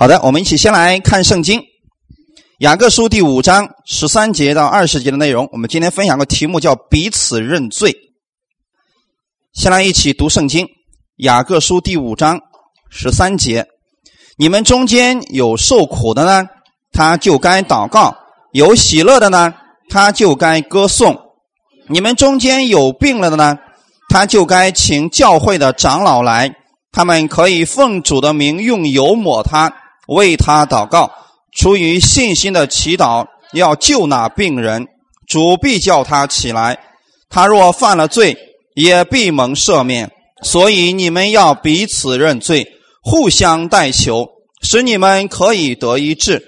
好的，我们一起先来看圣经，《雅各书》第五章十三节到二十节的内容。我们今天分享个题目叫“彼此认罪”。先来一起读圣经，《雅各书》第五章十三节：你们中间有受苦的呢，他就该祷告；有喜乐的呢，他就该歌颂；你们中间有病了的呢，他就该请教会的长老来，他们可以奉主的名用油抹他。为他祷告，出于信心的祈祷，要救那病人，主必叫他起来。他若犯了罪，也必蒙赦免。所以你们要彼此认罪，互相代求，使你们可以得医治。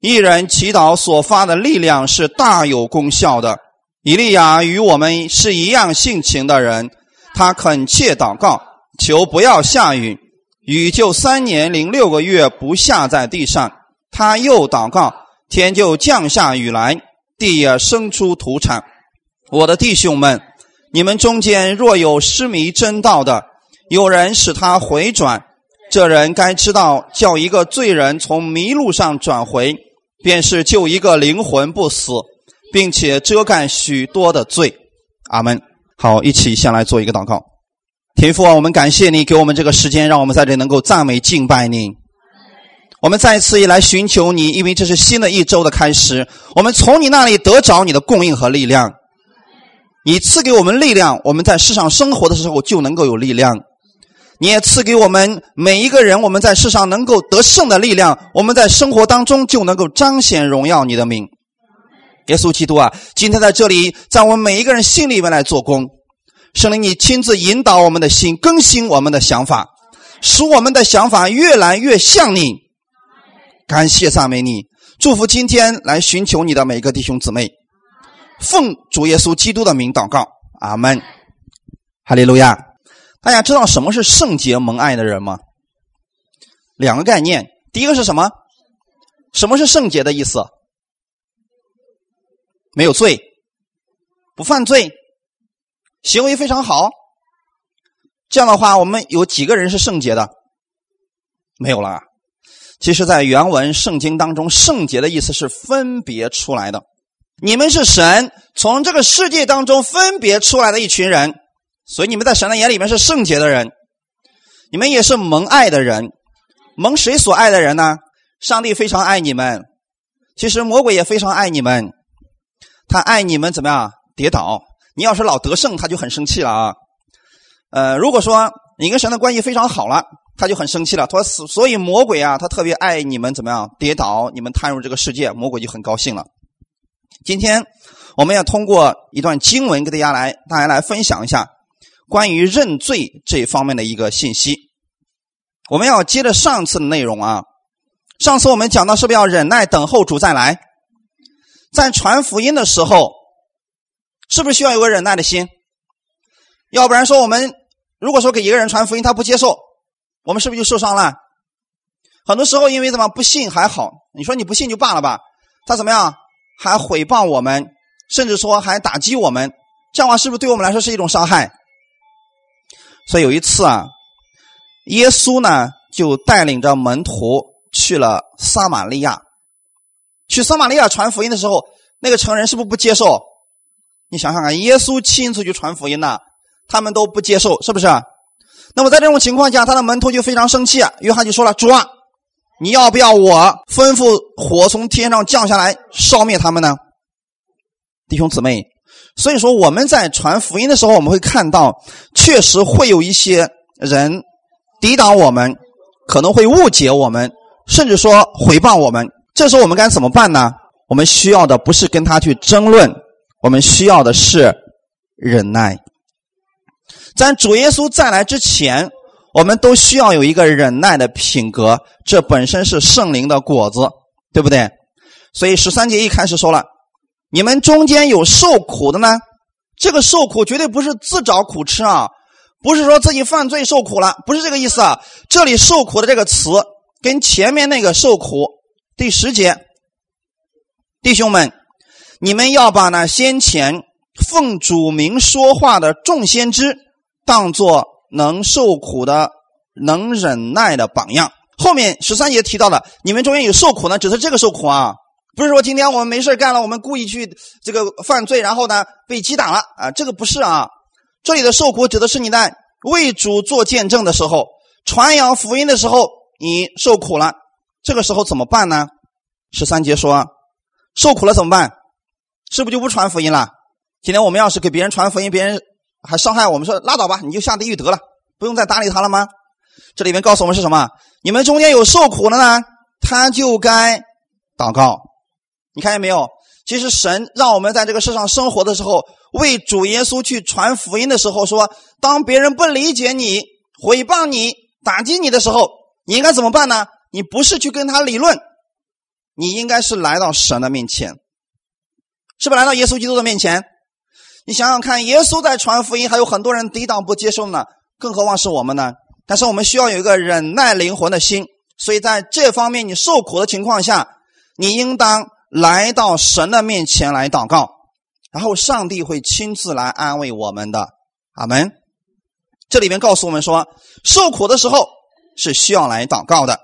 一人祈祷所发的力量是大有功效的。以利亚与我们是一样性情的人，他恳切祷告，求不要下雨。雨就三年零六个月不下在地上，他又祷告，天就降下雨来，地也生出土产。我的弟兄们，你们中间若有失迷真道的，有人使他回转，这人该知道，叫一个罪人从迷路上转回，便是救一个灵魂不死，并且遮盖许多的罪。阿门。好，一起先来做一个祷告。天父啊，我们感谢你给我们这个时间，让我们在这能够赞美敬拜你。我们再一次来寻求你，因为这是新的一周的开始。我们从你那里得着你的供应和力量。你赐给我们力量，我们在世上生活的时候就能够有力量。你也赐给我们每一个人，我们在世上能够得胜的力量。我们在生活当中就能够彰显荣耀你的名。耶稣基督啊，今天在这里，在我们每一个人心里面来做工。圣灵，你亲自引导我们的心，更新我们的想法，使我们的想法越来越像你。感谢赞美你，祝福今天来寻求你的每个弟兄姊妹。奉主耶稣基督的名祷告，阿门。哈利路亚！大家知道什么是圣洁蒙爱的人吗？两个概念，第一个是什么？什么是圣洁的意思？没有罪，不犯罪。行为非常好，这样的话，我们有几个人是圣洁的？没有了。其实，在原文圣经当中，“圣洁”的意思是分别出来的。你们是神从这个世界当中分别出来的一群人，所以你们在神的眼里面是圣洁的人。你们也是蒙爱的人，蒙谁所爱的人呢？上帝非常爱你们，其实魔鬼也非常爱你们。他爱你们怎么样？跌倒。你要是老得胜，他就很生气了啊。呃，如果说你跟神的关系非常好了，他就很生气了。他说：“所以魔鬼啊，他特别爱你们怎么样跌倒，你们踏入这个世界，魔鬼就很高兴了。”今天我们要通过一段经文给大家来，大家来分享一下关于认罪这方面的一个信息。我们要接着上次的内容啊，上次我们讲到是不是要忍耐等候主再来，在传福音的时候。是不是需要有个忍耐的心？要不然说我们如果说给一个人传福音，他不接受，我们是不是就受伤了？很多时候因为怎么不信还好，你说你不信就罢了吧，他怎么样还毁谤我们，甚至说还打击我们，这样话是不是对我们来说是一种伤害？所以有一次啊，耶稣呢就带领着门徒去了撒玛利亚，去撒玛利亚传福音的时候，那个成人是不是不接受？你想想看，耶稣亲自去传福音呢，他们都不接受，是不是？那么在这种情况下，他的门徒就非常生气啊。约翰就说了：“主啊，你要不要我吩咐火从天上降下来烧灭他们呢？”弟兄姊妹，所以说我们在传福音的时候，我们会看到，确实会有一些人抵挡我们，可能会误解我们，甚至说诽谤我们。这时候我们该怎么办呢？我们需要的不是跟他去争论。我们需要的是忍耐，在主耶稣再来之前，我们都需要有一个忍耐的品格，这本身是圣灵的果子，对不对？所以十三节一开始说了，你们中间有受苦的呢，这个受苦绝对不是自找苦吃啊，不是说自己犯罪受苦了，不是这个意思啊。这里受苦的这个词跟前面那个受苦，第十节，弟兄们。你们要把那先前奉主名说话的众先知当作能受苦的、能忍耐的榜样。后面十三节提到的，你们中间有受苦呢，只是这个受苦啊，不是说今天我们没事干了，我们故意去这个犯罪，然后呢被击打了啊，这个不是啊。这里的受苦指的是你在为主做见证的时候，传扬福音的时候，你受苦了，这个时候怎么办呢？十三节说，受苦了怎么办？是不是就不传福音了？今天我们要是给别人传福音，别人还伤害我们，说拉倒吧，你就下地狱得了，不用再搭理他了吗？这里面告诉我们是什么？你们中间有受苦的呢，他就该祷告。你看见没有？其实神让我们在这个世上生活的时候，为主耶稣去传福音的时候，说当别人不理解你、诽谤你、打击你的时候，你应该怎么办呢？你不是去跟他理论，你应该是来到神的面前，是不是来到耶稣基督的面前？你想想看，耶稣在传福音，还有很多人抵挡不接受呢，更何况是我们呢？但是我们需要有一个忍耐灵魂的心，所以在这方面，你受苦的情况下，你应当来到神的面前来祷告，然后上帝会亲自来安慰我们的。阿门。这里面告诉我们说，受苦的时候是需要来祷告的。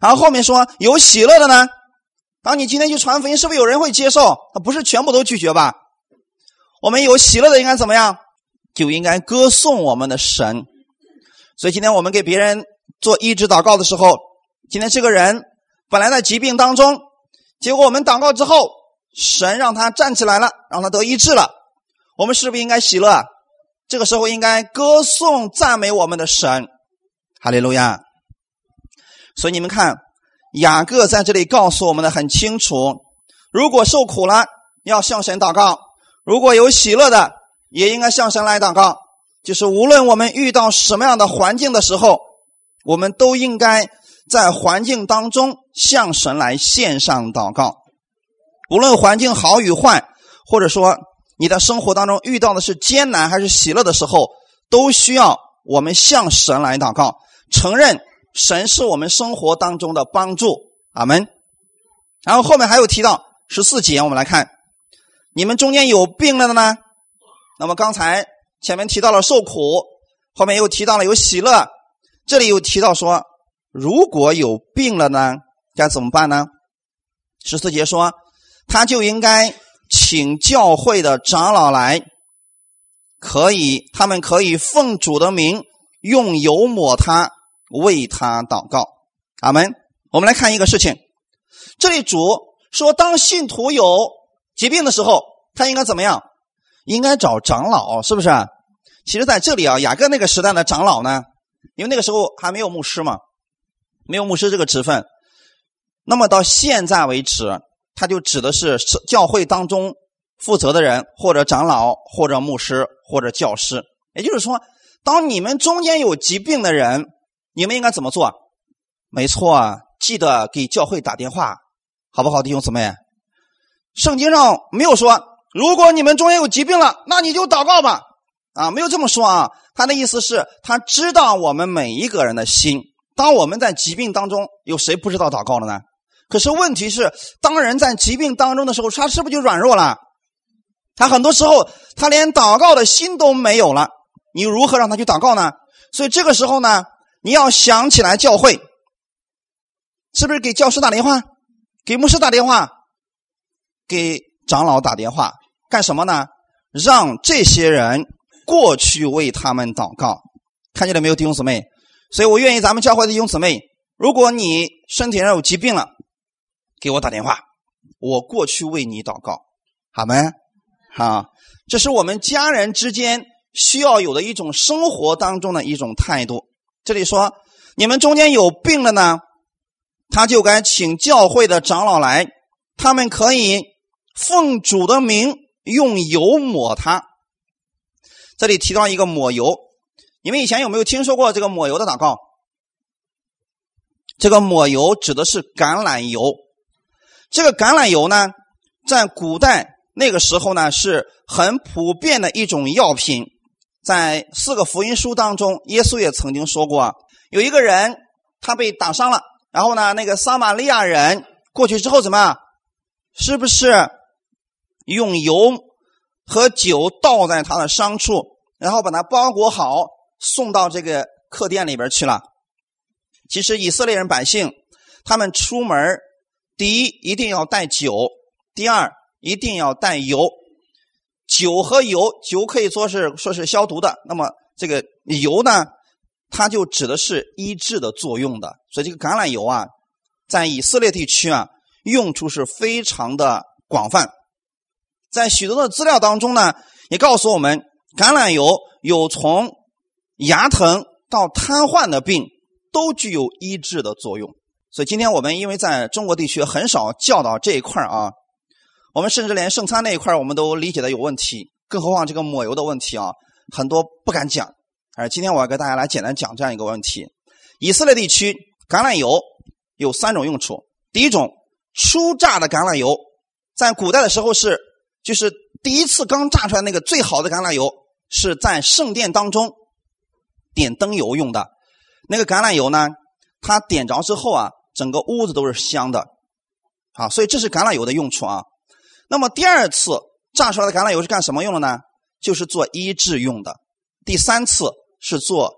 然后后面说有喜乐的呢，当你今天去传福音，是不是有人会接受？他不是全部都拒绝吧？我们有喜乐的应该怎么样？就应该歌颂我们的神。所以今天我们给别人做医治祷告的时候，今天这个人本来在疾病当中，结果我们祷告之后，神让他站起来了，让他得医治了，我们是不是应该喜乐？这个时候应该歌颂赞美我们的神，哈利路亚。所以你们看，雅各在这里告诉我们的很清楚：如果受苦了，要向神祷告；如果有喜乐的，也应该向神来祷告。就是无论我们遇到什么样的环境的时候，我们都应该在环境当中向神来献上祷告。无论环境好与坏，或者说你的生活当中遇到的是艰难还是喜乐的时候，都需要我们向神来祷告，承认神是我们生活当中的帮助。阿门。然后后面还有提到十四节，我们来看，你们中间有病了的呢？那么刚才。前面提到了受苦，后面又提到了有喜乐，这里又提到说，如果有病了呢，该怎么办呢？十四节说，他就应该请教会的长老来，可以，他们可以奉主的名用油抹他，为他祷告。阿门。我们来看一个事情，这里主说，当信徒有疾病的时候，他应该怎么样？应该找长老，是不是？其实，在这里啊，雅各那个时代的长老呢，因为那个时候还没有牧师嘛，没有牧师这个职分。那么到现在为止，他就指的是教会当中负责的人，或者长老，或者牧师，或者教师。也就是说，当你们中间有疾病的人，你们应该怎么做？没错，记得给教会打电话，好不好，弟兄姊妹？圣经上没有说。如果你们中间有疾病了，那你就祷告吧，啊，没有这么说啊。他的意思是，他知道我们每一个人的心。当我们在疾病当中，有谁不知道祷告了呢？可是问题是，当人在疾病当中的时候，他是不是就软弱了？他很多时候，他连祷告的心都没有了。你如何让他去祷告呢？所以这个时候呢，你要想起来教会，是不是给教师打电话，给牧师打电话，给长老打电话。干什么呢？让这些人过去为他们祷告，看见了没有，弟兄姊妹？所以我愿意咱们教会的弟兄姊妹，如果你身体上有疾病了，给我打电话，我过去为你祷告，好没？好，这是我们家人之间需要有的一种生活当中的一种态度。这里说，你们中间有病了呢，他就该请教会的长老来，他们可以奉主的名。用油抹它，这里提到一个抹油，你们以前有没有听说过这个抹油的祷告？这个抹油指的是橄榄油。这个橄榄油呢，在古代那个时候呢，是很普遍的一种药品。在四个福音书当中，耶稣也曾经说过，有一个人他被打伤了，然后呢，那个撒玛利亚人过去之后怎么样？是不是？用油和酒倒在他的伤处，然后把它包裹好，送到这个客店里边去了。其实以色列人百姓，他们出门第一一定要带酒，第二一定要带油。酒和油，酒可以说是说是消毒的，那么这个油呢，它就指的是医治的作用的。所以这个橄榄油啊，在以色列地区啊，用处是非常的广泛。在许多的资料当中呢，也告诉我们，橄榄油有从牙疼到瘫痪的病都具有医治的作用。所以今天我们因为在中国地区很少教导这一块啊。我们甚至连圣餐那一块我们都理解的有问题，更何况这个抹油的问题啊，很多不敢讲。而今天我要给大家来简单讲这样一个问题：以色列地区橄榄油有三种用处。第一种，初榨的橄榄油，在古代的时候是就是第一次刚榨出来那个最好的橄榄油，是在圣殿当中点灯油用的。那个橄榄油呢，它点着之后啊，整个屋子都是香的。啊，所以这是橄榄油的用处啊。那么第二次榨出来的橄榄油是干什么用的呢？就是做医治用的。第三次是做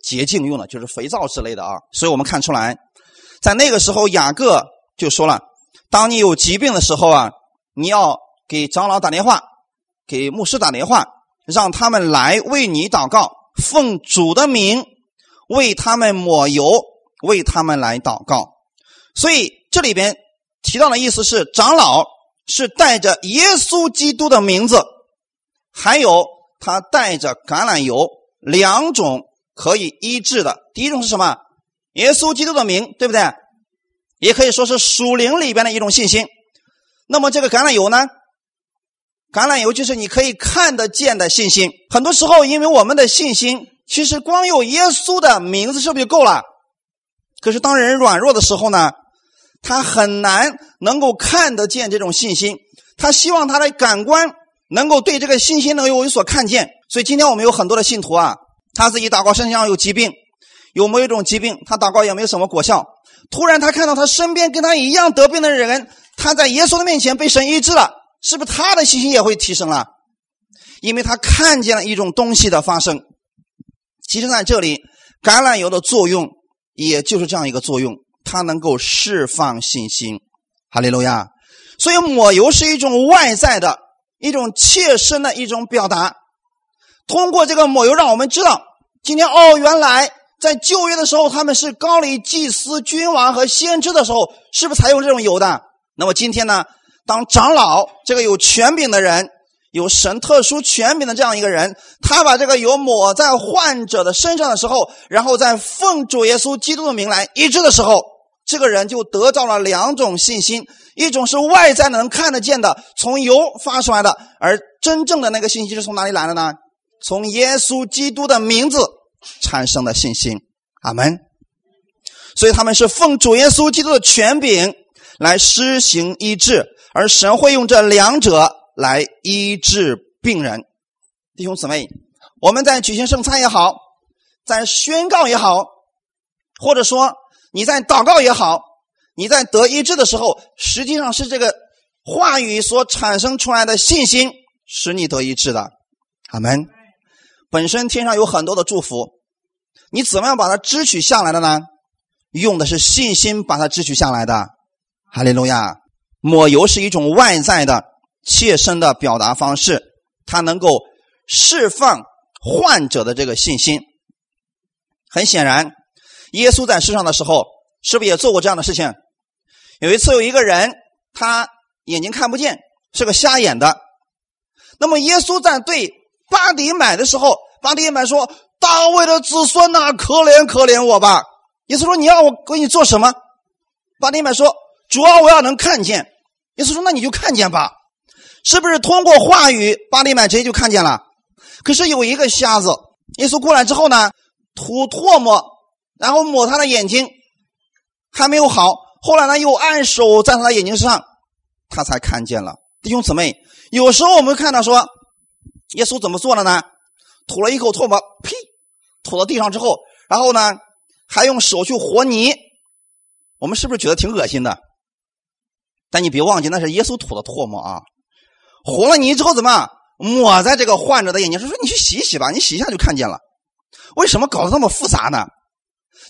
洁净用的，就是肥皂之类的啊。所以我们看出来，在那个时候，雅各就说了：当你有疾病的时候啊，你要给长老打电话，给牧师打电话，让他们来为你祷告，奉主的名为他们抹油，为他们来祷告。所以这里边提到的意思是长老。是带着耶稣基督的名字，还有他带着橄榄油两种可以医治的。第一种是什么？耶稣基督的名，对不对？也可以说是属灵里边的一种信心。那么这个橄榄油呢？橄榄油就是你可以看得见的信心。很多时候，因为我们的信心，其实光有耶稣的名字是不是就够了？可是当人软弱的时候呢？他很难能够看得见这种信心，他希望他的感官能够对这个信心能有所看见。所以今天我们有很多的信徒啊，他自己祷告身上有疾病，有某一种疾病，他祷告也没有什么果效。突然他看到他身边跟他一样得病的人，他在耶稣的面前被神医治了，是不是他的信心也会提升了？因为他看见了一种东西的发生。其实在这里，橄榄油的作用也就是这样一个作用。它能够释放信心，哈利路亚。所以抹油是一种外在的一种切身的一种表达。通过这个抹油，让我们知道，今天哦，原来在旧约的时候，他们是高丽祭司、君王和先知的时候，是不是采用这种油的？那么今天呢，当长老这个有权柄的人，有神特殊权柄的这样一个人，他把这个油抹在患者的身上的时候，然后在奉主耶稣基督的名来医治的时候。这个人就得到了两种信心，一种是外在能看得见的，从油发出来的，而真正的那个信息是从哪里来的呢？从耶稣基督的名字产生的信心。阿门。所以他们是奉主耶稣基督的权柄来施行医治，而神会用这两者来医治病人。弟兄姊妹，我们在举行圣餐也好，在宣告也好，或者说。你在祷告也好，你在得医治的时候，实际上是这个话语所产生出来的信心使你得医治的。阿门。本身天上有很多的祝福，你怎么样把它支取下来的呢？用的是信心把它支取下来的。哈利路亚。抹油是一种外在的、切身的表达方式，它能够释放患者的这个信心。很显然。耶稣在世上的时候，是不是也做过这样的事情？有一次，有一个人，他眼睛看不见，是个瞎眼的。那么，耶稣在对巴迪买的时候，巴迪买说：“大卫的子孙呐，可怜可怜我吧！”耶稣说：“你要我给你做什么？”巴迪买说：“主要我要能看见。”耶稣说：“那你就看见吧。”是不是通过话语，巴迪买直接就看见了？可是有一个瞎子，耶稣过来之后呢，吐唾沫。然后抹他的眼睛，还没有好。后来呢，又按手在他的眼睛上，他才看见了。弟兄姊妹，有时候我们看到说，耶稣怎么做的呢？吐了一口唾沫，呸，吐到地上之后，然后呢，还用手去和泥。我们是不是觉得挺恶心的？但你别忘记，那是耶稣吐的唾沫啊！和了泥之后怎么抹在这个患者的眼睛上？说你去洗洗吧，你洗一下就看见了。为什么搞得那么复杂呢？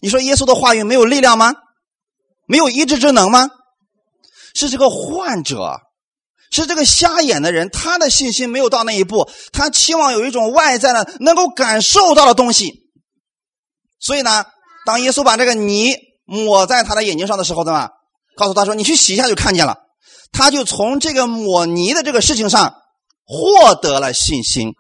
你说耶稣的话语没有力量吗？没有医治之能吗？是这个患者，是这个瞎眼的人，他的信心没有到那一步，他期望有一种外在的能够感受到的东西。所以呢，当耶稣把这个泥抹在他的眼睛上的时候，对吧？告诉他说：“你去洗一下就看见了。”他就从这个抹泥的这个事情上获得了信心。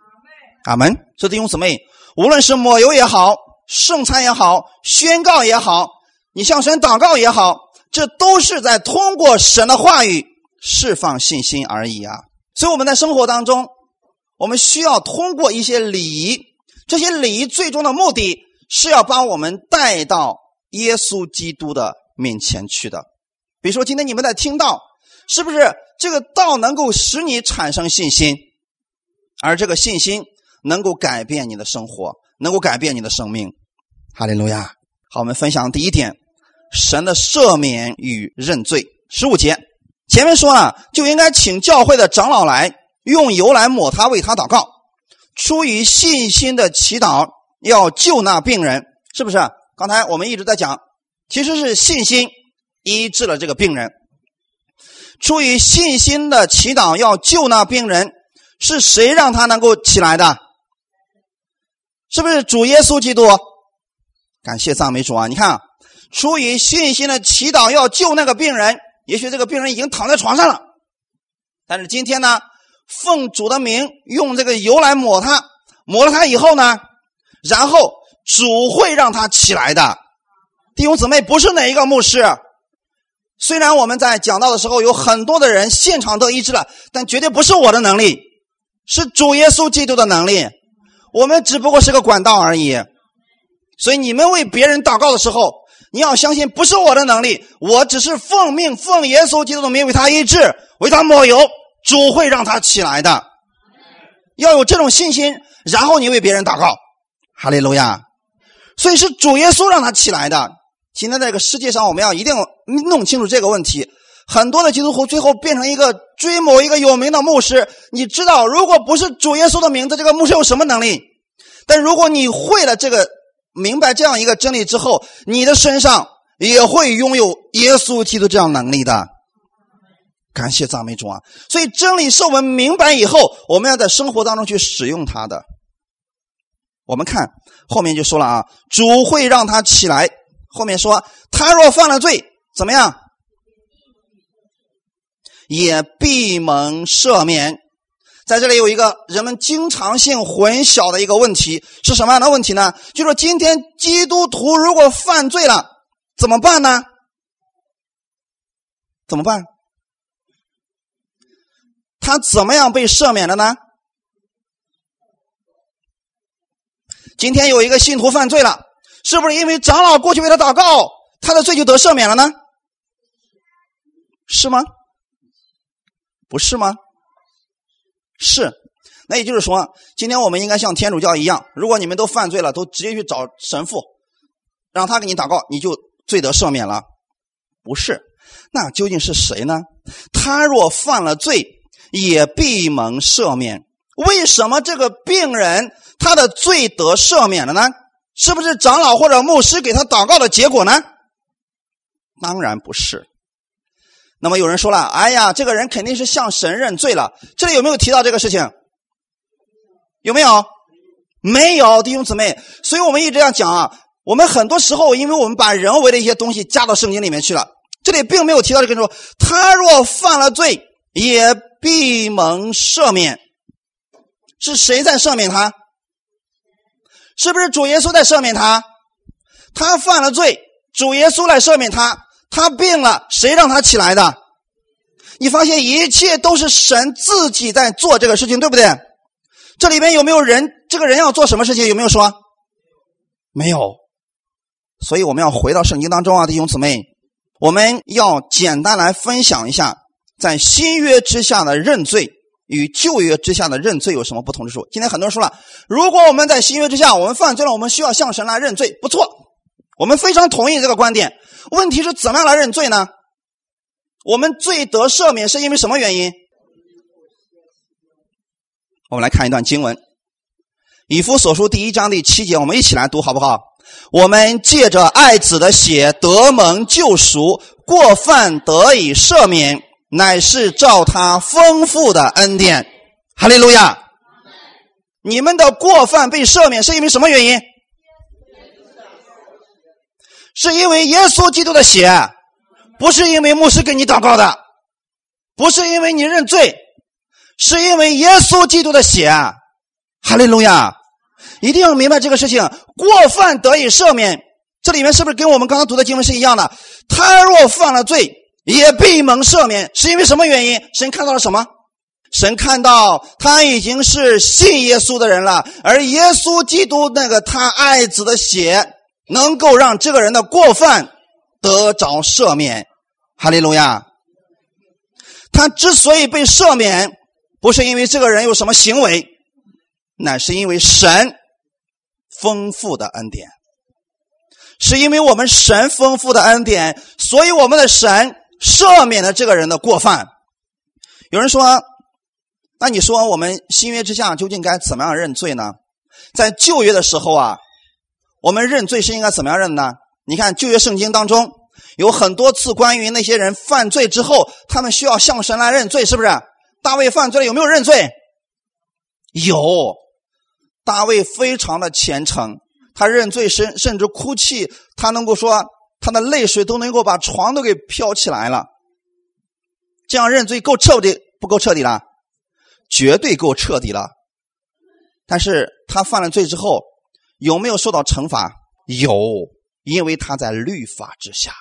阿门。这弟兄姊妹，无论是抹油也好，圣餐也好，宣告也好，你向神祷告也好，这都是在通过神的话语释放信心而已啊。所以我们在生活当中，我们需要通过一些礼仪，这些礼仪最终的目的是要把我们带到耶稣基督的面前去的。比如说，今天你们在听到，是不是这个道能够使你产生信心，而这个信心能够改变你的生活，能够改变你的生命？哈利路亚！好，我们分享第一点：神的赦免与认罪。十五节前面说了，就应该请教会的长老来用油来抹他，为他祷告，出于信心的祈祷，要救那病人，是不是？刚才我们一直在讲，其实是信心。医治了这个病人，出于信心的祈祷要救那病人，是谁让他能够起来的？是不是主耶稣基督？感谢赞美主啊！你看，出于信心的祈祷要救那个病人，也许这个病人已经躺在床上了，但是今天呢，奉主的名用这个油来抹他，抹了他以后呢，然后主会让他起来的。弟兄姊妹，不是哪一个牧师。虽然我们在讲道的时候有很多的人现场得医治了，但绝对不是我的能力，是主耶稣基督的能力。我们只不过是个管道而已。所以你们为别人祷告的时候，你要相信不是我的能力，我只是奉命奉耶稣基督的名为他医治，为他抹油，主会让他起来的。要有这种信心，然后你为别人祷告，哈利路亚。所以是主耶稣让他起来的。今天在这个世界上，我们要一定弄清楚这个问题。很多的基督徒最后变成一个追某一个有名的牧师。你知道，如果不是主耶稣的名字，这个牧师有什么能力？但如果你会了这个，明白这样一个真理之后，你的身上也会拥有耶稣基督这样能力的。感谢赞美主啊！所以真理是我们明白以后，我们要在生活当中去使用它的。我们看后面就说了啊，主会让他起来。后面说，他若犯了罪，怎么样？也闭门赦免。在这里有一个人们经常性混淆的一个问题，是什么样的问题呢？就说今天基督徒如果犯罪了，怎么办呢？怎么办？他怎么样被赦免了呢？今天有一个信徒犯罪了。是不是因为长老过去为他祷告，他的罪就得赦免了呢？是吗？不是吗？是。那也就是说，今天我们应该像天主教一样，如果你们都犯罪了，都直接去找神父，让他给你祷告，你就罪得赦免了？不是。那究竟是谁呢？他若犯了罪，也必蒙赦免。为什么这个病人他的罪得赦免了呢？是不是长老或者牧师给他祷告的结果呢？当然不是。那么有人说了：“哎呀，这个人肯定是向神认罪了。”这里有没有提到这个事情？有没有？没有，弟兄姊妹。所以我们一直要讲啊，我们很多时候，因为我们把人为的一些东西加到圣经里面去了，这里并没有提到这个说，他若犯了罪，也必蒙赦免。是谁在赦免他？是不是主耶稣在赦免他？他犯了罪，主耶稣来赦免他。他病了，谁让他起来的？你发现一切都是神自己在做这个事情，对不对？这里面有没有人？这个人要做什么事情？有没有说？没有。所以我们要回到圣经当中啊，弟兄姊妹，我们要简单来分享一下，在新约之下的认罪。与旧约之下的认罪有什么不同之处？今天很多人说了，如果我们在新约之下，我们犯罪了，我们需要向神来认罪。不错，我们非常同意这个观点。问题是怎么样来认罪呢？我们罪得赦免是因为什么原因？我们来看一段经文，《以弗所书第一章第七节，我们一起来读好不好？我们借着爱子的血得蒙救赎，过犯得以赦免，乃是照他丰富的恩典。哈利路亚！你们的过犯被赦免是因为什么原因？是因为耶稣基督的血，不是因为牧师给你祷告的，不是因为你认罪，是因为耶稣基督的血。哈利路亚！一定要明白这个事情，过犯得以赦免。这里面是不是跟我们刚刚读的经文是一样的？他若犯了罪，也必蒙赦免，是因为什么原因？神看到了什么？神看到他已经是信耶稣的人了，而耶稣基督那个他爱子的血，能够让这个人的过犯得着赦免。哈利路亚！他之所以被赦免，不是因为这个人有什么行为，乃是因为神。丰富的恩典，是因为我们神丰富的恩典，所以我们的神赦免了这个人的过犯。有人说：“那你说我们新约之下究竟该怎么样认罪呢？”在旧约的时候啊，我们认罪是应该怎么样认呢？你看旧约圣经当中有很多次关于那些人犯罪之后，他们需要向神来认罪，是不是？大卫犯罪了，有没有认罪？有。大卫非常的虔诚，他认罪甚甚至哭泣，他能够说他的泪水都能够把床都给飘起来了。这样认罪够彻底不够彻底了？绝对够彻底了。但是他犯了罪之后有没有受到惩罚？有，因为他在律法之下，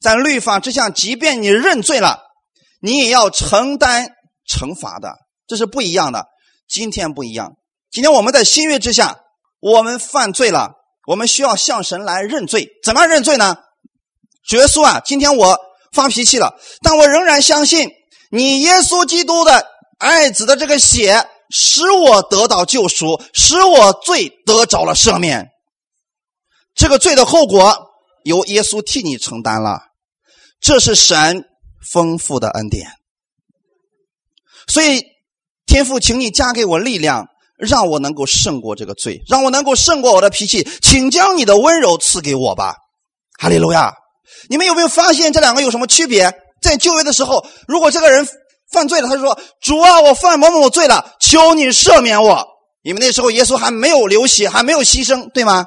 在律法之下，即便你认罪了，你也要承担惩罚的，这是不一样的。今天不一样。今天我们在新约之下，我们犯罪了，我们需要向神来认罪。怎么认罪呢？耶稣啊，今天我发脾气了，但我仍然相信你耶稣基督的爱子的这个血，使我得到救赎，使我罪得着了赦免。这个罪的后果由耶稣替你承担了，这是神丰富的恩典。所以天父，请你加给我力量。让我能够胜过这个罪，让我能够胜过我的脾气，请将你的温柔赐给我吧，哈利路亚！你们有没有发现这两个有什么区别？在旧约的时候，如果这个人犯罪了，他就说：“主啊，我犯某某罪了，求你赦免我。”因为那时候耶稣还没有流血，还没有牺牲，对吗？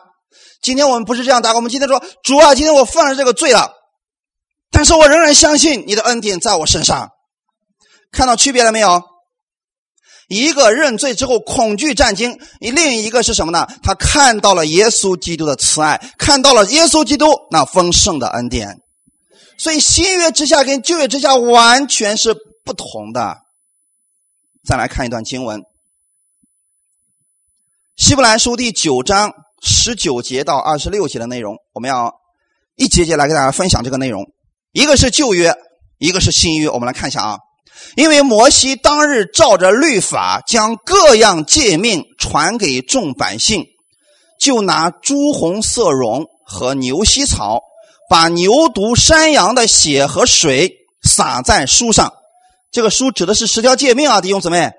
今天我们不是这样答，我们今天说：“主啊，今天我犯了这个罪了，但是我仍然相信你的恩典在我身上。”看到区别了没有？一个认罪之后恐惧战惊，另一个是什么呢？他看到了耶稣基督的慈爱，看到了耶稣基督那丰盛的恩典。所以新约之下跟旧约之下完全是不同的。再来看一段经文，《希伯来书》第九章十九节到二十六节的内容，我们要一节节来给大家分享这个内容。一个是旧约，一个是新约，我们来看一下啊。因为摩西当日照着律法，将各样诫命传给众百姓，就拿朱红色绒和牛膝草，把牛犊、山羊的血和水洒在书上。这个书指的是十条诫命啊，弟兄姊妹，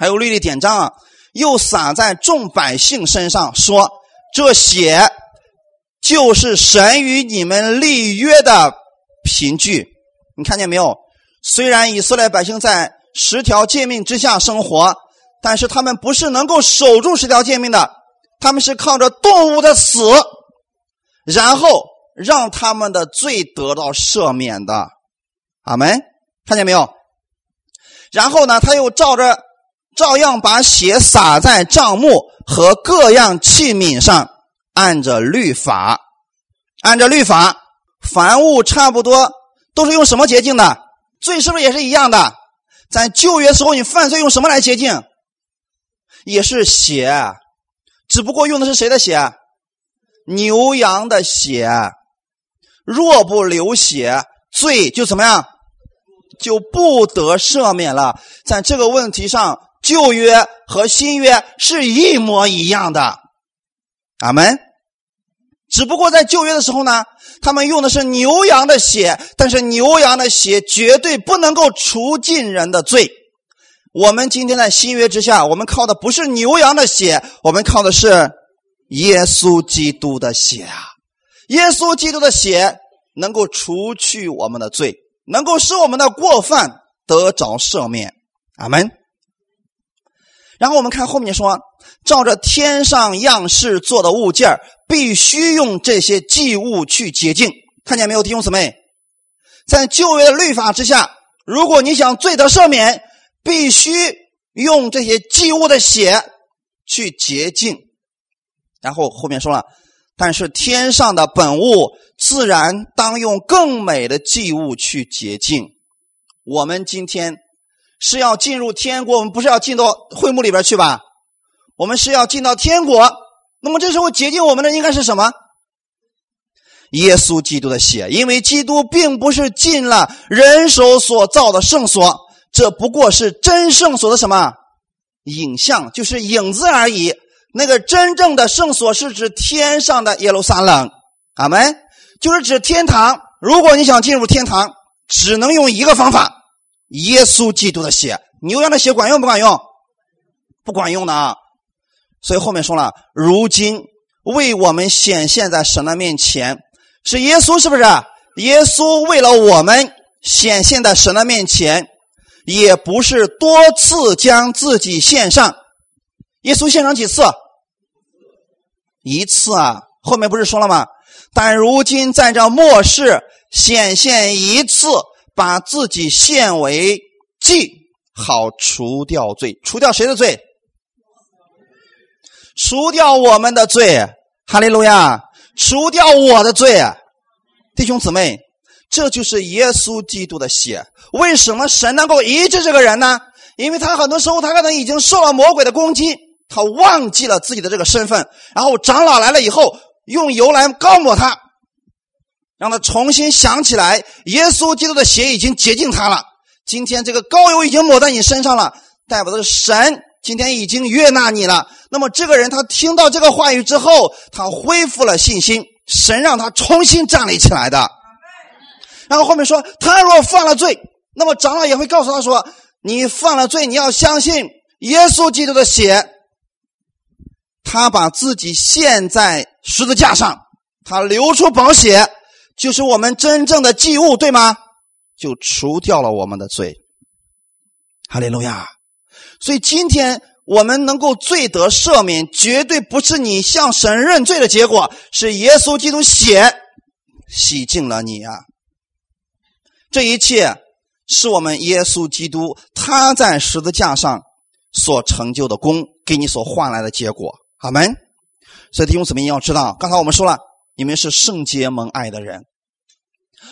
还有律例典章啊，又洒在众百姓身上，说这血就是神与你们立约的凭据。你看见没有？虽然以色列百姓在十条诫命之下生活，但是他们不是能够守住十条诫命的，他们是靠着动物的死，然后让他们的罪得到赦免的。阿门，看见没有？然后呢，他又照着照样把血洒在帐幕和各样器皿上，按着律法，按着律法，凡物差不多都是用什么洁净的？罪是不是也是一样的？在旧约时候，你犯罪用什么来洁净？也是血，只不过用的是谁的血？牛羊的血。若不流血，罪就怎么样？就不得赦免了。在这个问题上，旧约和新约是一模一样的。阿门。只不过在旧约的时候呢。他们用的是牛羊的血，但是牛羊的血绝对不能够除尽人的罪，我们今天在新约之下，我们靠的不是牛羊的血，我们靠的是耶稣基督的血啊！耶稣基督的血能够除去我们的罪，能够使我们的过犯得着赦免。阿门。然后我们看后面说，照着天上样式做的物件必须用这些祭物去洁净。看见没有，弟兄姊妹？在旧约的律法之下，如果你想罪得赦免，必须用这些祭物的血去洁净。然后后面说了，但是天上的本物自然当用更美的祭物去洁净。我们今天。是要进入天国，我们不是要进到会幕里边去吧？我们是要进到天国。那么这时候洁净我们的应该是什么？耶稣基督的血，因为基督并不是进了人手所造的圣所，这不过是真圣所的什么影像，就是影子而已。那个真正的圣所是指天上的耶路撒冷，阿门，就是指天堂。如果你想进入天堂，只能用一个方法。耶稣基督的血，牛羊的血管用不管用？不管用的啊！所以后面说了，如今为我们显现在神的面前，是耶稣，是不是？耶稣为了我们显现在神的面前，也不是多次将自己献上。耶稣献上几次？一次啊！后面不是说了吗？但如今在这末世显现一次。把自己献为祭，好除掉罪，除掉谁的罪？除掉我们的罪，哈利路亚！除掉我的罪，弟兄姊妹，这就是耶稣基督的血。为什么神能够医治这个人呢？因为他很多时候他可能已经受了魔鬼的攻击，他忘记了自己的这个身份，然后长老来了以后，用油来膏抹他。让他重新想起来，耶稣基督的血已经洁净他了。今天这个膏油已经抹在你身上了，代表的是神今天已经悦纳你了。那么这个人他听到这个话语之后，他恢复了信心，神让他重新站立起来的。然后后面说，他若犯了罪，那么长老也会告诉他说：“你犯了罪，你要相信耶稣基督的血，他把自己献在十字架上，他流出宝血。”就是我们真正的祭物，对吗？就除掉了我们的罪。哈利路亚！所以今天我们能够罪得赦免，绝对不是你向神认罪的结果，是耶稣基督血洗净了你啊！这一切是我们耶稣基督他在十字架上所成就的功，给你所换来的结果。阿门。所以弟兄姊妹，要知道，刚才我们说了。你们是圣洁蒙爱的人，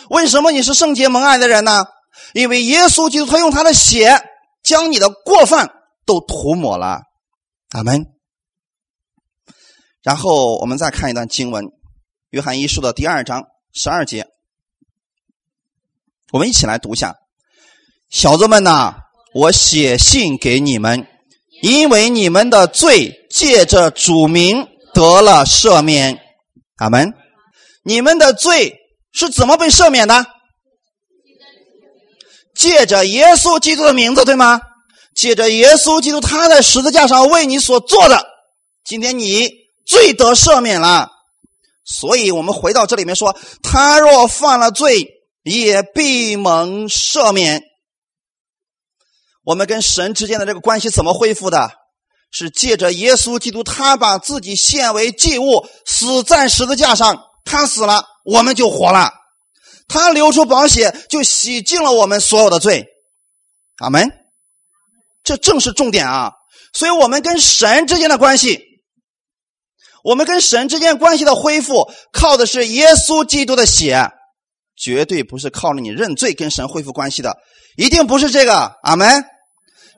为什么你是圣洁蒙爱的人呢？因为耶稣基督他用他的血将你的过犯都涂抹了，阿门。然后我们再看一段经文，《约翰一书》的第二章十二节，我们一起来读一下：小子们呐，我写信给你们，因为你们的罪借着主名得了赦免。阿门！你们的罪是怎么被赦免的？借着耶稣基督的名字，对吗？借着耶稣基督他在十字架上为你所做的，今天你罪得赦免了。所以我们回到这里面说，他若犯了罪，也必蒙赦免。我们跟神之间的这个关系怎么恢复的？是借着耶稣基督，他把自己献为祭物，死在十字架上。他死了，我们就活了。他流出宝血，就洗净了我们所有的罪。阿门。这正是重点啊！所以我们跟神之间的关系，我们跟神之间关系的恢复，靠的是耶稣基督的血，绝对不是靠着你认罪跟神恢复关系的，一定不是这个。阿门。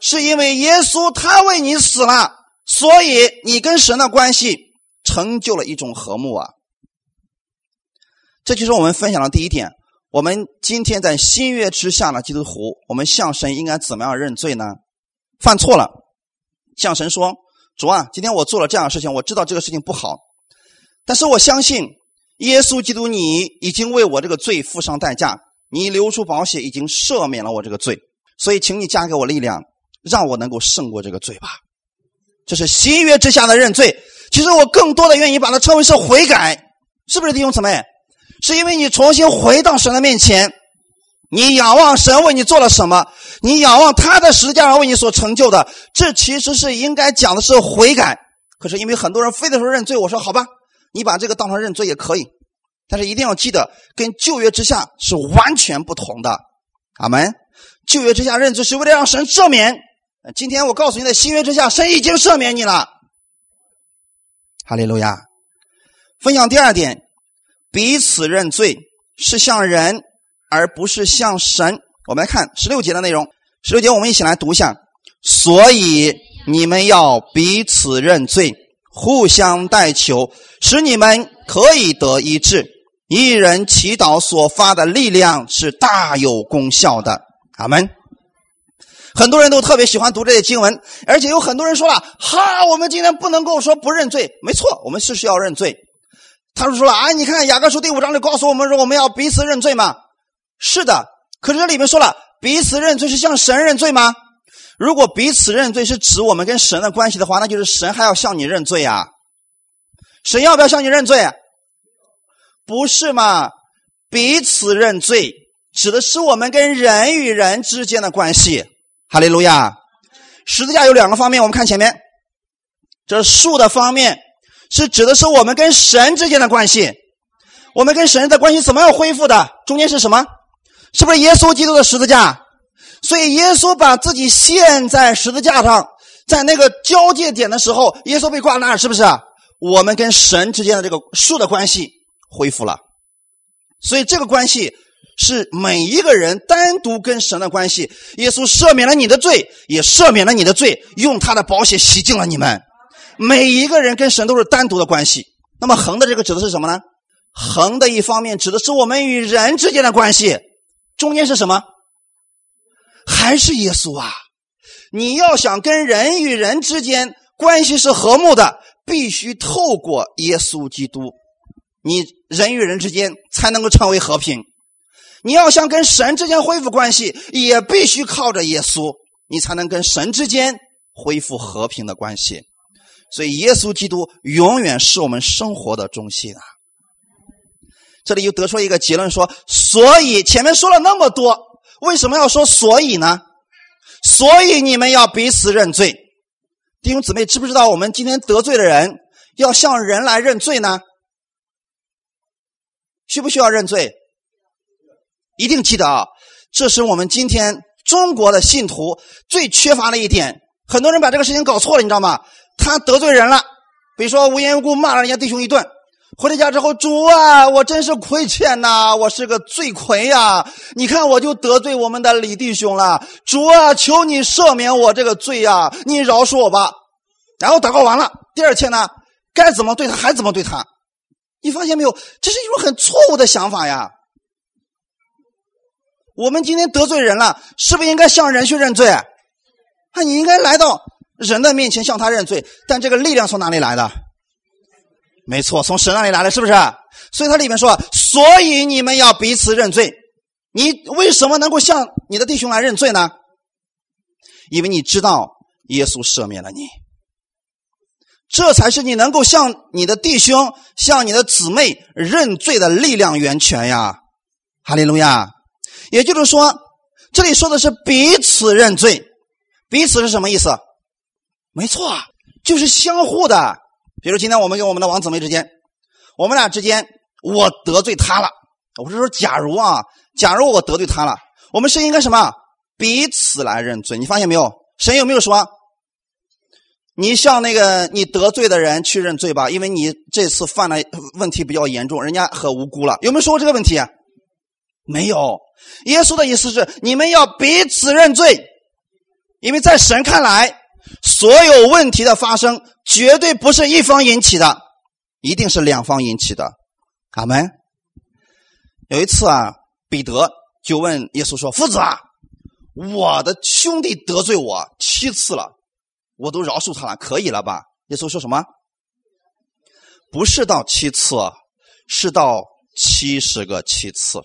是因为耶稣他为你死了，所以你跟神的关系成就了一种和睦啊。这就是我们分享的第一点。我们今天在新约之下的基督徒，我们向神应该怎么样认罪呢？犯错了，向神说：“主啊，今天我做了这样的事情，我知道这个事情不好，但是我相信耶稣基督，你已经为我这个罪付上代价，你流出宝血，已经赦免了我这个罪，所以请你加给我力量。”让我能够胜过这个罪吧。这是新约之下的认罪。其实我更多的愿意把它称为是悔改，是不是弟兄姊妹？是因为你重新回到神的面前，你仰望神为你做了什么，你仰望他的十字架上为你所成就的，这其实是应该讲的是悔改。可是因为很多人非得说认罪，我说好吧，你把这个当成认罪也可以，但是一定要记得，跟旧约之下是完全不同的。阿门。旧约之下认罪是为了让神赦免，今天我告诉你，在新约之下，神已经赦免你了。哈利路亚。分享第二点，彼此认罪是向人，而不是向神。我们来看十六节的内容。十六节，我们一起来读一下。所以你们要彼此认罪，互相代求，使你们可以得医治。一人祈祷所发的力量是大有功效的。阿门。很多人都特别喜欢读这些经文，而且有很多人说了：“哈，我们今天不能够说不认罪。”没错，我们是需要认罪。他就说了：“啊，你看雅各书第五章就告诉我们说，我们要彼此认罪嘛。”是的，可是这里面说了，彼此认罪是向神认罪吗？如果彼此认罪是指我们跟神的关系的话，那就是神还要向你认罪啊。神要不要向你认罪？不是嘛？彼此认罪指的是我们跟人与人之间的关系。哈利路亚！十字架有两个方面，我们看前面，这树的方面是指的是我们跟神之间的关系。我们跟神的关系怎么样恢复的？中间是什么？是不是耶稣基督的十字架？所以耶稣把自己献在十字架上，在那个交界点的时候，耶稣被挂那儿，是不是？我们跟神之间的这个树的关系恢复了。所以这个关系。是每一个人单独跟神的关系，耶稣赦免了你的罪，也赦免了你的罪，用他的宝血洗净了你们。每一个人跟神都是单独的关系。那么横的这个指的是什么呢？横的一方面指的是我们与人之间的关系，中间是什么？还是耶稣啊？你要想跟人与人之间关系是和睦的，必须透过耶稣基督，你人与人之间才能够成为和平。你要想跟神之间恢复关系，也必须靠着耶稣，你才能跟神之间恢复和平的关系。所以，耶稣基督永远是我们生活的中心啊！这里又得出一个结论说：所以前面说了那么多，为什么要说所以呢？所以你们要彼此认罪。弟兄姊妹，知不知道我们今天得罪的人要向人来认罪呢？需不需要认罪？一定记得啊，这是我们今天中国的信徒最缺乏的一点。很多人把这个事情搞错了，你知道吗？他得罪人了，比如说无缘无故骂了人家弟兄一顿，回到家之后，主啊，我真是亏欠呐，我是个罪魁呀！你看，我就得罪我们的李弟兄了，主啊，求你赦免我这个罪呀，你饶恕我吧。然后祷告完了，第二天呢，该怎么对他还怎么对他。你发现没有？这是一种很错误的想法呀。我们今天得罪人了，是不是应该向人去认罪？啊，你应该来到人的面前向他认罪。但这个力量从哪里来的？没错，从神那里来的，是不是？所以它里面说，所以你们要彼此认罪。你为什么能够向你的弟兄来认罪呢？因为你知道耶稣赦免了你，这才是你能够向你的弟兄、向你的姊妹认罪的力量源泉呀！哈利路亚。也就是说，这里说的是彼此认罪，彼此是什么意思？没错，就是相互的。比如今天我们跟我们的王姊妹之间，我们俩之间，我得罪他了。我是说，假如啊，假如我得罪他了，我们是应该什么？彼此来认罪。你发现没有？神有没有说，你向那个你得罪的人去认罪吧？因为你这次犯了问题比较严重，人家很无辜了。有没有说过这个问题？没有。耶稣的意思是，你们要彼此认罪，因为在神看来，所有问题的发生绝对不是一方引起的，一定是两方引起的。阿门。有一次啊，彼得就问耶稣说：“夫子啊，我的兄弟得罪我七次了，我都饶恕他了，可以了吧？”耶稣说什么？不是到七次，是到七十个七次。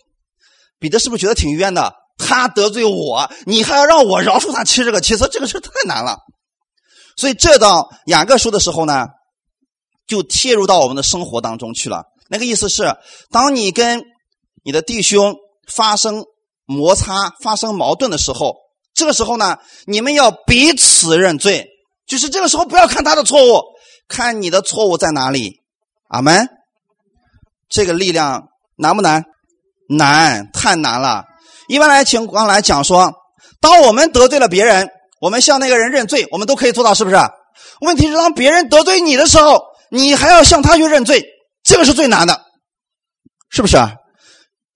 彼得是不是觉得挺冤的？他得罪我，你还要让我饶恕他七十个？其实这个事太难了。所以这道雅各书的时候呢，就贴入到我们的生活当中去了。那个意思是，当你跟你的弟兄发生摩擦、发生矛盾的时候，这个时候呢，你们要彼此认罪。就是这个时候，不要看他的错误，看你的错误在哪里。阿门。这个力量难不难？难，太难了。一般来情况来讲说，当我们得罪了别人，我们向那个人认罪，我们都可以做到，是不是？问题是当别人得罪你的时候，你还要向他去认罪，这个是最难的，是不是？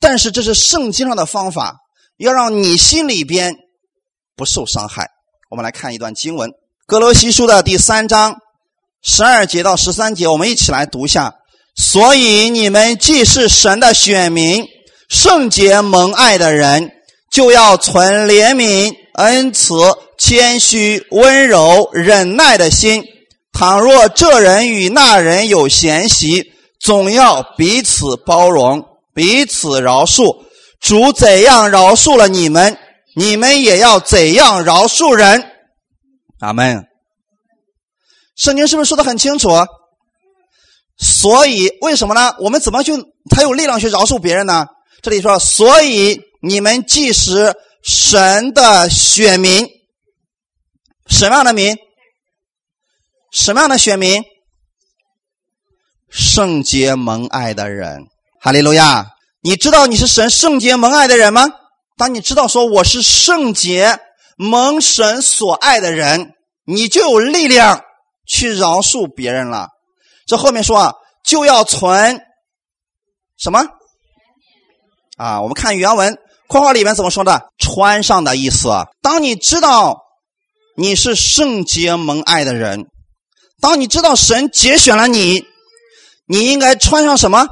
但是这是圣经上的方法，要让你心里边不受伤害。我们来看一段经文。格罗西书的第三章十二节到十三节，我们一起来读一下。所以你们既是神的选民，圣洁蒙爱的人，就要存怜悯、恩慈、谦虚、温柔、忍耐的心。倘若这人与那人有嫌隙，总要彼此包容，彼此饶恕。主怎样饶恕了你们，你们也要怎样饶恕人。阿门。圣经是不是说的很清楚？所以为什么呢？我们怎么去才有力量去饶恕别人呢？这里说，所以你们既是神的选民，什么样的民？什么样的选民？圣洁蒙爱的人。哈利路亚！你知道你是神圣洁蒙爱的人吗？当你知道说我是圣洁蒙神所爱的人。你就有力量去饶恕别人了。这后面说啊，就要存什么啊？我们看原文括号里面怎么说的？穿上的意思。当你知道你是圣洁蒙爱的人，当你知道神节选了你，你应该穿上什么？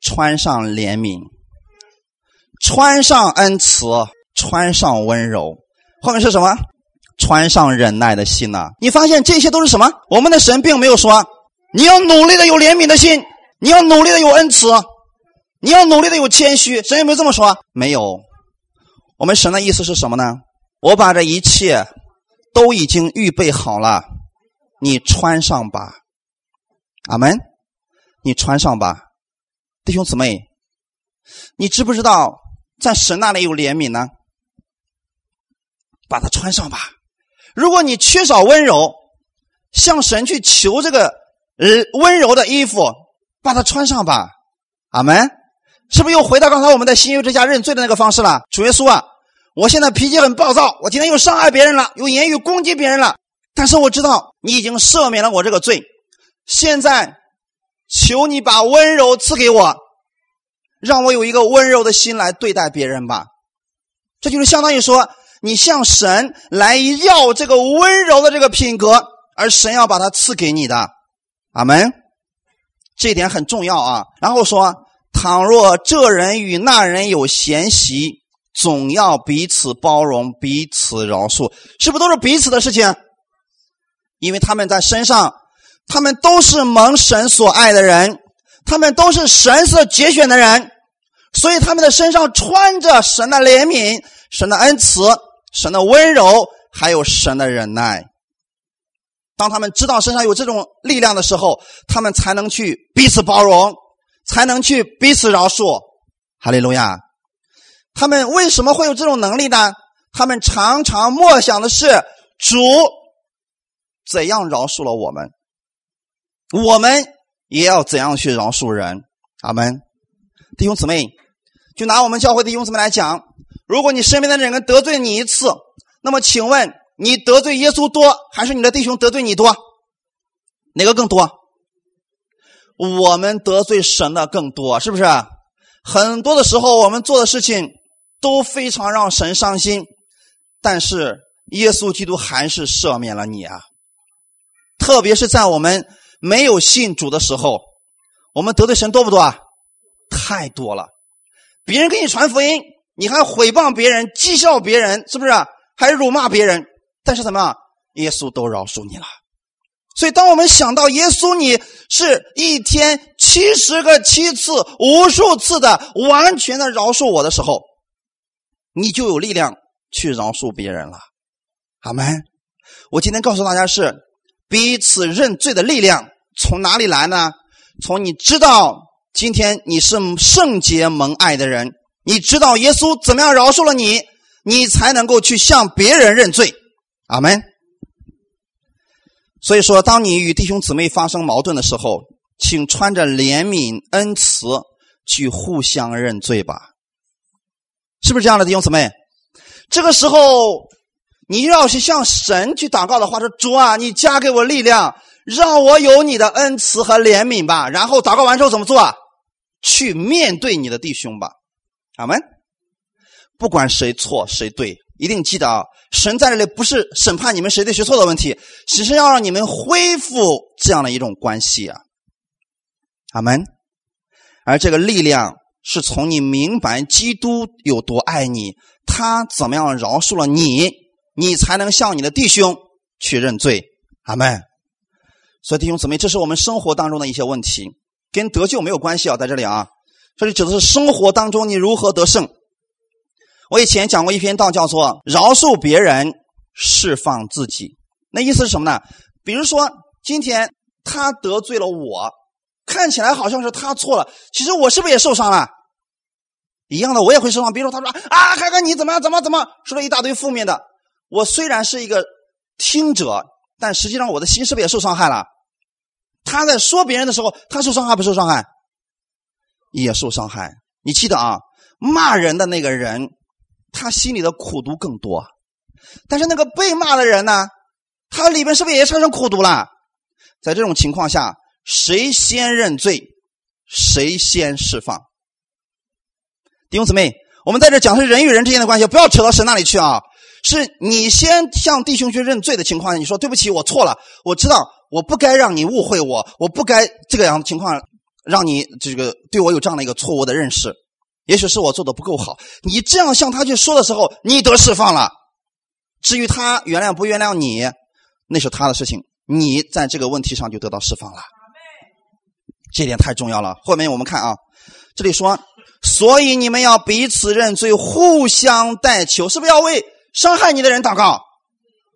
穿上怜悯，穿上恩慈，穿上温柔。后面是什么？穿上忍耐的心呐，你发现这些都是什么？我们的神并没有说你要努力的有怜悯的心，你要努力的有恩慈，你要努力的有谦虚。神有没有这么说？没有。我们神的意思是什么呢？我把这一切都已经预备好了，你穿上吧。阿门。你穿上吧，弟兄姊妹，你知不知道在神那里有怜悯呢？把它穿上吧。如果你缺少温柔，向神去求这个呃温柔的衣服，把它穿上吧，阿门。是不是又回到刚才我们在新约之家认罪的那个方式了？主耶稣啊，我现在脾气很暴躁，我今天又伤害别人了，又言语攻击别人了。但是我知道你已经赦免了我这个罪，现在求你把温柔赐给我，让我有一个温柔的心来对待别人吧。这就是相当于说。你向神来要这个温柔的这个品格，而神要把它赐给你的，阿门。这一点很重要啊。然后说，倘若这人与那人有嫌隙，总要彼此包容，彼此饶恕，是不是都是彼此的事情？因为他们在身上，他们都是蒙神所爱的人，他们都是神所节选的人，所以他们的身上穿着神的怜悯、神的恩慈。神的温柔，还有神的忍耐。当他们知道身上有这种力量的时候，他们才能去彼此包容，才能去彼此饶恕。哈利路亚！他们为什么会有这种能力呢？他们常常默想的是主怎样饶恕了我们，我们也要怎样去饶恕人。阿门。弟兄姊妹，就拿我们教会的弟兄姊妹来讲。如果你身边的人得罪你一次，那么请问你得罪耶稣多，还是你的弟兄得罪你多？哪个更多？我们得罪神的更多，是不是？很多的时候，我们做的事情都非常让神伤心，但是耶稣基督还是赦免了你啊！特别是在我们没有信主的时候，我们得罪神多不多啊？太多了，别人给你传福音。你还毁谤别人、讥笑别人，是不是？还辱骂别人？但是怎么？耶稣都饶恕你了。所以，当我们想到耶稣，你是一天七十个七次、无数次的完全的饶恕我的时候，你就有力量去饶恕别人了。阿门。我今天告诉大家是彼此认罪的力量从哪里来呢？从你知道今天你是圣洁蒙爱的人，你知道耶稣怎么样饶恕了你，你才能够去向别人认罪。阿门。所以说，当你与弟兄姊妹发生矛盾的时候，请穿着怜悯恩慈去互相认罪吧，是不是这样的弟兄姊妹？这个时候，你要是向神去祷告的话，说主啊，你加给我力量，让我有你的恩慈和怜悯吧。然后祷告完之后怎么做？去面对你的弟兄吧。阿门。不管谁错谁对。一定记得啊，神在这里不是审判你们谁对谁错的问题，只是要让你们恢复这样的一种关系啊。阿门。而这个力量是从你明白基督有多爱你，他怎么样饶恕了你，你才能向你的弟兄去认罪。阿门。所以弟兄姊妹，这是我们生活当中的一些问题，跟得救没有关系啊，在这里啊，这里指的是生活当中你如何得胜。我以前讲过一篇道，叫做“饶恕别人，释放自己”。那意思是什么呢？比如说，今天他得罪了我，看起来好像是他错了，其实我是不是也受伤了？一样的，我也会受伤。比如说，他说：“啊，海哥，你怎么样？怎么怎么？”说了一大堆负面的。我虽然是一个听者，但实际上我的心是不是也受伤害了？他在说别人的时候，他受伤害不受伤害？也受伤害。你记得啊，骂人的那个人。他心里的苦毒更多，但是那个被骂的人呢？他里面是不是也产生苦毒了？在这种情况下，谁先认罪，谁先释放？弟兄姊妹，我们在这讲的是人与人之间的关系，不要扯到神那里去啊！是你先向弟兄去认罪的情况下，你说对不起，我错了，我知道我不该让你误会我，我不该这个样的情况让你这个对我有这样的一个错误的认识。也许是我做的不够好，你这样向他去说的时候，你得释放了。至于他原谅不原谅你，那是他的事情，你在这个问题上就得到释放了。这点太重要了。后面我们看啊，这里说，所以你们要彼此认罪，互相代求，是不是要为伤害你的人祷告？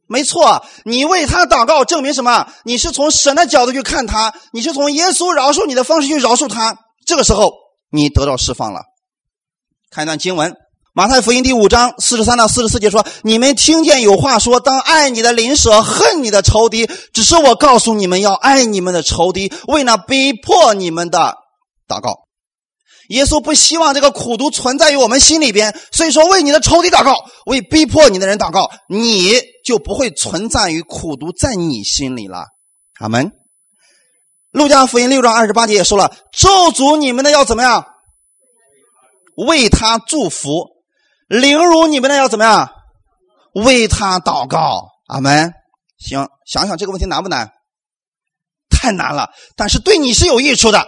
没错，你为他祷告，证明什么？你是从神的角度去看他，你是从耶稣饶恕你的方式去饶恕他。这个时候，你得到释放了。看一段经文，《马太福音》第五章四十三到四十四节说：“你们听见有话说，当爱你的邻舍，恨你的仇敌。只是我告诉你们要爱你们的仇敌，为那逼迫你们的祷告。耶稣不希望这个苦毒存在于我们心里边，所以说为你的仇敌祷告，为逼迫你的人祷告，你就不会存在于苦毒在你心里了。”阿门。路加福音六章二十八节也说了：“咒诅你们的要怎么样？”为他祝福，凌辱你们的要怎么样？为他祷告，阿门。行，想想这个问题难不难？太难了，但是对你是有益处的。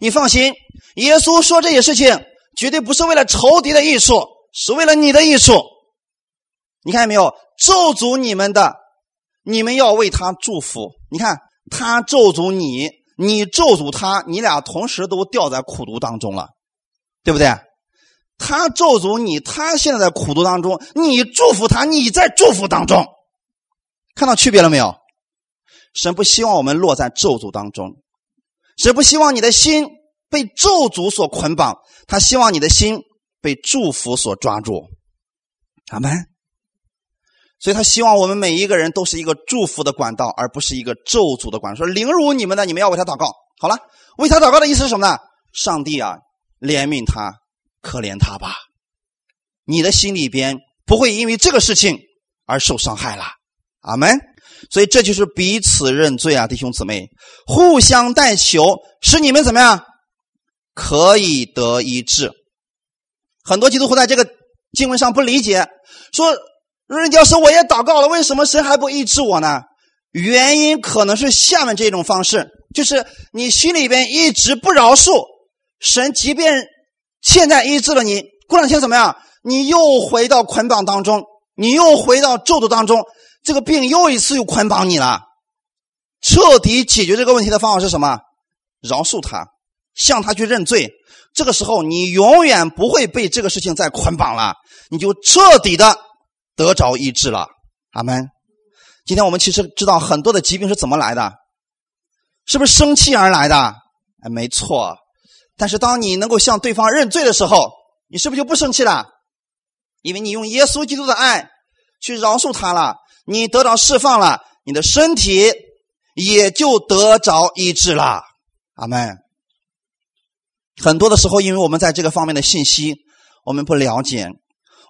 你放心，耶稣说这些事情绝对不是为了仇敌的益处，是为了你的益处。你看见没有？咒诅你们的，你们要为他祝福。你看他咒诅你，你咒诅他，你俩同时都掉在苦毒当中了。对不对？他咒诅你，他现在在苦读当中，你祝福他，你在祝福当中，看到区别了没有？神不希望我们落在咒诅当中，神不希望你的心被咒诅所捆绑，他希望你的心被祝福所抓住。阿门。所以他希望我们每一个人都是一个祝福的管道，而不是一个咒诅的管道。说凌辱你们的，你们要为他祷告。好了，为他祷告的意思是什么呢？上帝啊！怜悯他，可怜他吧，你的心里边不会因为这个事情而受伤害了。阿门。所以这就是彼此认罪啊，弟兄姊妹，互相代求，使你们怎么样可以得医治。很多基督徒在这个经文上不理解，说：“人家说我也祷告了，为什么神还不医治我呢？”原因可能是下面这种方式，就是你心里边一直不饶恕。神即便现在医治了你，过两天怎么样？你又回到捆绑当中，你又回到咒诅当中，这个病又一次又捆绑你了。彻底解决这个问题的方法是什么？饶恕他，向他去认罪，这个时候你永远不会被这个事情再捆绑了，你就彻底的得着医治了。阿门。今天我们其实知道很多的疾病是怎么来的，是不是生气而来的？哎，没错。但是当你能够向对方认罪的时候，你是不是就不生气了？因为你用耶稣基督的爱去饶恕他了，你得到释放了，你的身体也就得着医治了。阿门。很多的时候，因为我们在这个方面的信息我们不了解，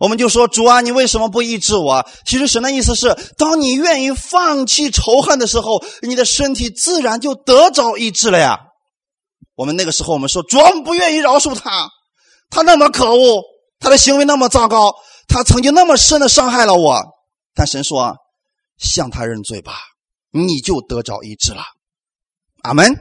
我们就说主啊，你为什么不医治我？其实神的意思是，当你愿意放弃仇恨的时候，你的身体自然就得着医治了呀。我们那个时候，我们说主不愿意饶恕他，他那么可恶，他的行为那么糟糕，他曾经那么深的伤害了我。但神说，向他认罪吧，你就得着医治了。阿门。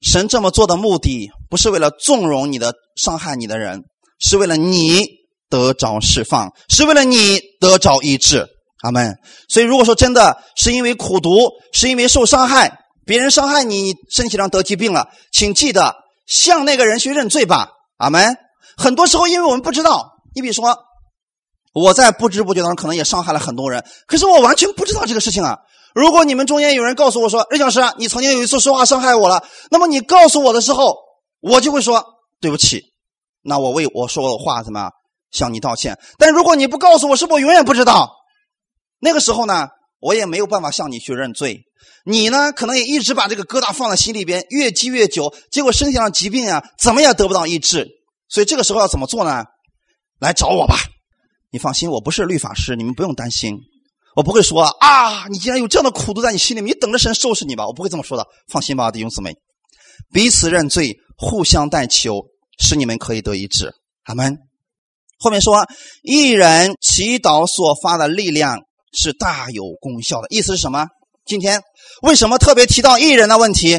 神这么做的目的，不是为了纵容你的伤害你的人，是为了你得着释放，是为了你得着医治。阿门。所以，如果说真的是因为苦读，是因为受伤害，别人伤害你，你身体上得疾病了，请记得向那个人去认罪吧。阿门。很多时候，因为我们不知道，你比如说，我在不知不觉当中可能也伤害了很多人，可是我完全不知道这个事情啊。如果你们中间有人告诉我说：“任教师，你曾经有一次说话伤害我了。”那么你告诉我的时候，我就会说：“对不起。”那我为我说的话怎么向你道歉？但如果你不告诉我，是不是我永远不知道？那个时候呢，我也没有办法向你去认罪。你呢，可能也一直把这个疙瘩放在心里边，越积越久，结果身体上疾病啊，怎么也得不到医治。所以这个时候要怎么做呢？来找我吧。你放心，我不是律法师，你们不用担心。我不会说啊，你竟然有这样的苦毒在你心里，你等着神收拾你吧。我不会这么说的，放心吧，弟兄姊妹，彼此认罪，互相代求，使你们可以得医治。阿门。后面说，一人祈祷所发的力量是大有功效的，意思是什么？今天为什么特别提到艺人的问题？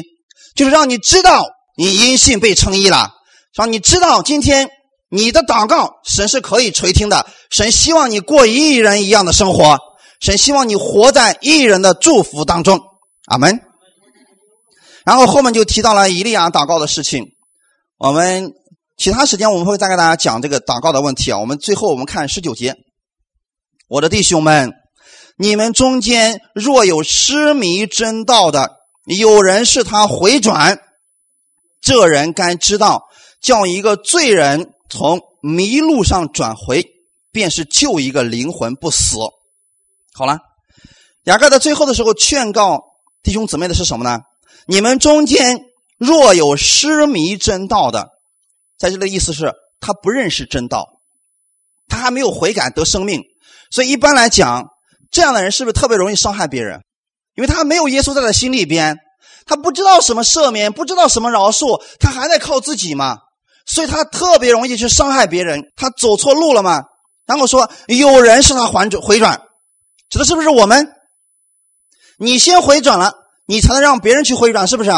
就是让你知道你因信被称义了，让你知道今天你的祷告神是可以垂听的，神希望你过艺人一样的生活。神希望你活在异人的祝福当中，阿门。然后后面就提到了以利亚祷告的事情。我们其他时间我们会再给大家讲这个祷告的问题啊。我们最后我们看十九节，我的弟兄们，你们中间若有失迷真道的，有人是他回转，这人该知道，叫一个罪人从迷路上转回，便是救一个灵魂不死。好了，雅各在最后的时候劝告弟兄姊妹的是什么呢？你们中间若有失迷真道的，在这里的意思是，他不认识真道，他还没有悔改得生命，所以一般来讲，这样的人是不是特别容易伤害别人？因为他没有耶稣在他心里边，他不知道什么赦免，不知道什么饶恕，他还在靠自己嘛，所以他特别容易去伤害别人。他走错路了嘛？然后说有人是他还转回转。指的是不是我们？你先回转了，你才能让别人去回转，是不是？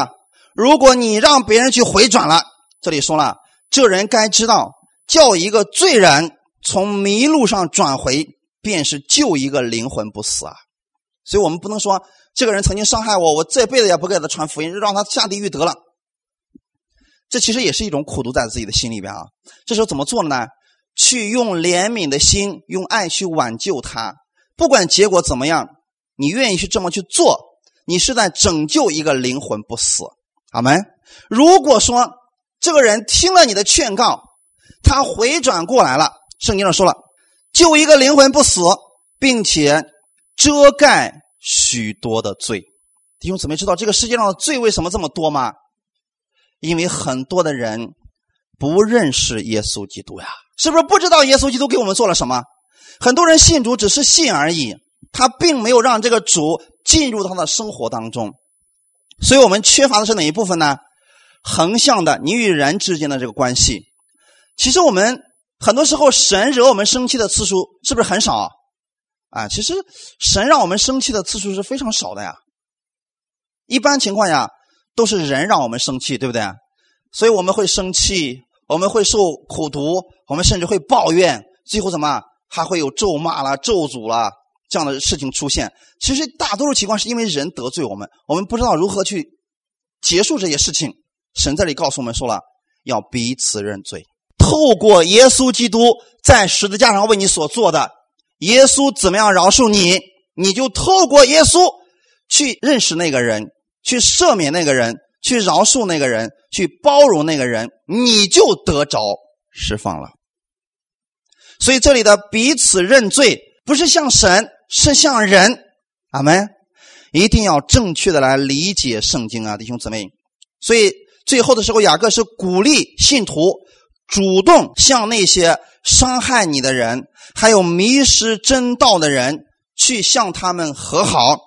如果你让别人去回转了，这里说了，这人该知道，叫一个罪人从迷路上转回，便是救一个灵魂不死啊。所以我们不能说这个人曾经伤害我，我这辈子也不给他传福音，让他下地狱得了。这其实也是一种苦毒在自己的心里边啊。这时候怎么做呢？去用怜悯的心，用爱去挽救他。不管结果怎么样，你愿意去这么去做，你是在拯救一个灵魂不死。阿门。如果说这个人听了你的劝告，他回转过来了，圣经上说了，救一个灵魂不死，并且遮盖许多的罪。弟兄姊妹，知道这个世界上的罪为什么这么多吗？因为很多的人不认识耶稣基督呀，是不是不知道耶稣基督给我们做了什么？很多人信主只是信而已，他并没有让这个主进入他的生活当中，所以我们缺乏的是哪一部分呢？横向的你与人之间的这个关系。其实我们很多时候神惹我们生气的次数是不是很少？啊，其实神让我们生气的次数是非常少的呀。一般情况下都是人让我们生气，对不对？所以我们会生气，我们会受苦毒，我们甚至会抱怨，最后怎么？还会有咒骂啦、咒诅啦这样的事情出现。其实大多数情况是因为人得罪我们，我们不知道如何去结束这些事情，神这里告诉我们说了，要彼此认罪。透过耶稣基督在十字架上为你所做的，耶稣怎么样饶恕你，你就透过耶稣去认识那个人，去赦免那个人，去饶恕那个人，去包容那个人，你就得着释放了。所以这里的彼此认罪，不是向神，是向人。阿门。一定要正确的来理解圣经啊，弟兄姊妹。所以最后的时候，雅各是鼓励信徒主动向那些伤害你的人，还有迷失真道的人，去向他们和好，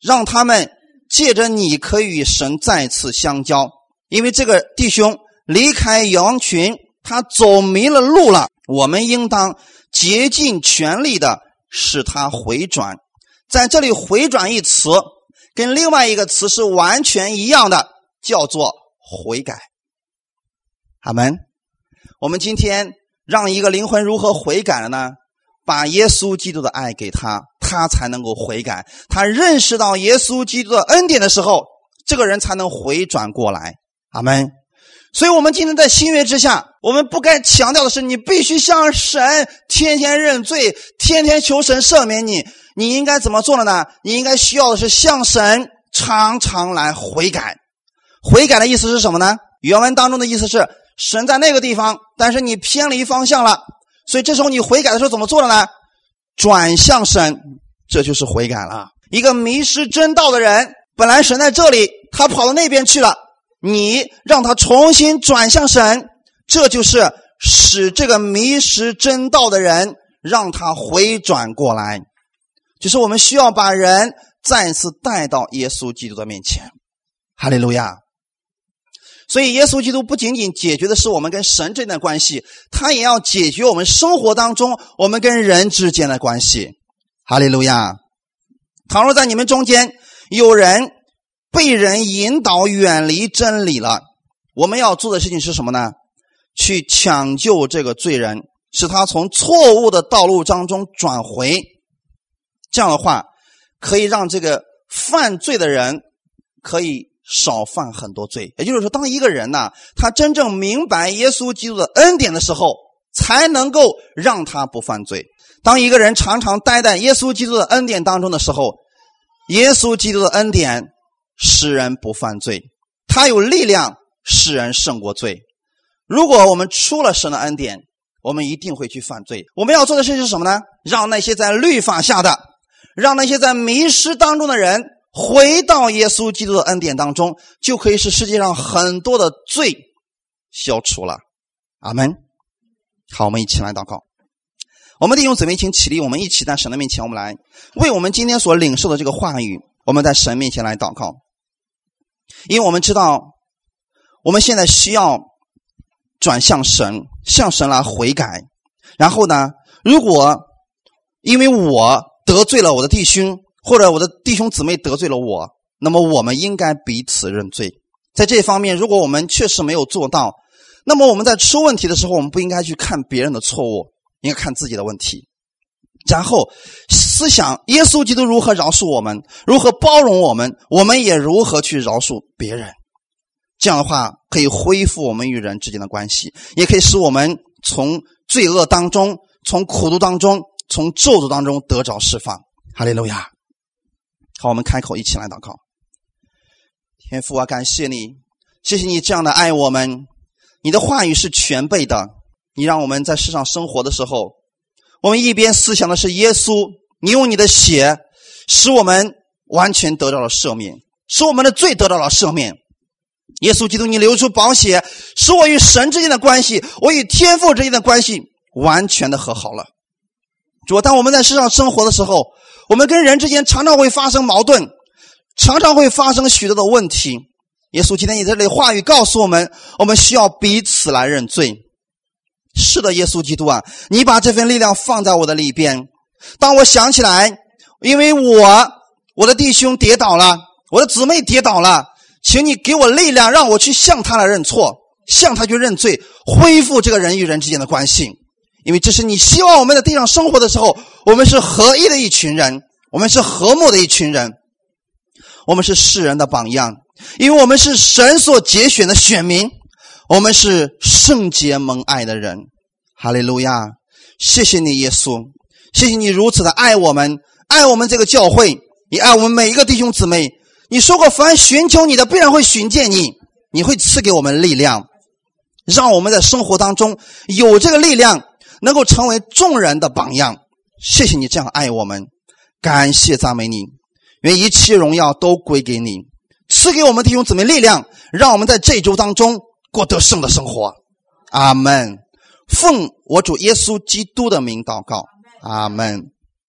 让他们借着你可以与神再次相交。因为这个弟兄离开羊群，他走迷了路了，我们应当竭尽全力的使他回转。在这里，“回转”一词跟另外一个词是完全一样的，叫做悔改。阿门。我们今天让一个灵魂如何悔改了呢？把耶稣基督的爱给他，他才能够悔改。他认识到耶稣基督的恩典的时候，这个人才能回转过来。阿门。所以，我们今天在新约之下，我们不该强调的是，你必须向神天天认罪，天天求神赦免你。你应该怎么做的呢？你应该需要的是向神常常来悔改。悔改的意思是什么呢？原文当中的意思是，神在那个地方，但是你偏离方向了，所以这时候你悔改的时候怎么做的呢？转向神，这就是悔改了。一个迷失真道的人，本来神在这里，他跑到那边去了。你让他重新转向神，这就是使这个迷失真道的人让他回转过来。就是我们需要把人再次带到耶稣基督的面前。哈利路亚！所以，耶稣基督不仅仅解决的是我们跟神之间的关系，他也要解决我们生活当中我们跟人之间的关系。哈利路亚！倘若在你们中间有人，被人引导远离真理了，我们要做的事情是什么呢？去抢救这个罪人，使他从错误的道路当中转回。这样的话，可以让这个犯罪的人可以少犯很多罪。也就是说，当一个人呢，他真正明白耶稣基督的恩典的时候，才能够让他不犯罪。当一个人常常待在耶稣基督的恩典当中的时候，耶稣基督的恩典。使人不犯罪，他有力量使人胜过罪。如果我们出了神的恩典，我们一定会去犯罪。我们要做的事情是什么呢？让那些在律法下的，让那些在迷失当中的人回到耶稣基督的恩典当中，就可以使世界上很多的罪消除了。阿门。好，我们一起来祷告。我们弟兄姊妹，请起立，我们一起在神的面前，我们来为我们今天所领受的这个话语，我们在神面前来祷告。因为我们知道，我们现在需要转向神，向神来悔改。然后呢，如果因为我得罪了我的弟兄，或者我的弟兄姊妹得罪了我，那么我们应该彼此认罪。在这方面，如果我们确实没有做到，那么我们在出问题的时候，我们不应该去看别人的错误，应该看自己的问题。然后思想耶稣基督如何饶恕我们，如何包容我们，我们也如何去饶恕别人。这样的话，可以恢复我们与人之间的关系，也可以使我们从罪恶当中、从苦毒当中、从咒诅当中得着释放。哈利路亚！好，我们开口一起来祷告。天父啊，感谢你，谢谢你这样的爱我们。你的话语是全备的，你让我们在世上生活的时候。我们一边思想的是耶稣，你用你的血使我们完全得到了赦免，使我们的罪得到了赦免。耶稣基督，你流出宝血，使我与神之间的关系，我与天父之间的关系完全的和好了。主，当我们在世上生活的时候，我们跟人之间常常会发生矛盾，常常会发生许多的问题。耶稣，今天你这里话语告诉我们，我们需要彼此来认罪。是的，耶稣基督啊，你把这份力量放在我的里边。当我想起来，因为我我的弟兄跌倒了，我的姊妹跌倒了，请你给我力量，让我去向他来认错，向他去认罪，恢复这个人与人之间的关系。因为这是你希望我们在地上生活的时候，我们是合一的一群人，我们是和睦的一群人，我们是世人的榜样，因为我们是神所节选的选民，我们是圣洁蒙爱的人。哈利路亚！谢谢你，耶稣，谢谢你如此的爱我们，爱我们这个教会，你爱我们每一个弟兄姊妹。你说过，凡寻求你的，必然会寻见你，你会赐给我们力量，让我们在生活当中有这个力量，能够成为众人的榜样。谢谢你这样爱我们，感谢赞美你，愿一切荣耀都归给你，赐给我们弟兄姊妹力量，让我们在这周当中过得胜的生活。阿门。奉我主耶稣基督的名祷告，阿门。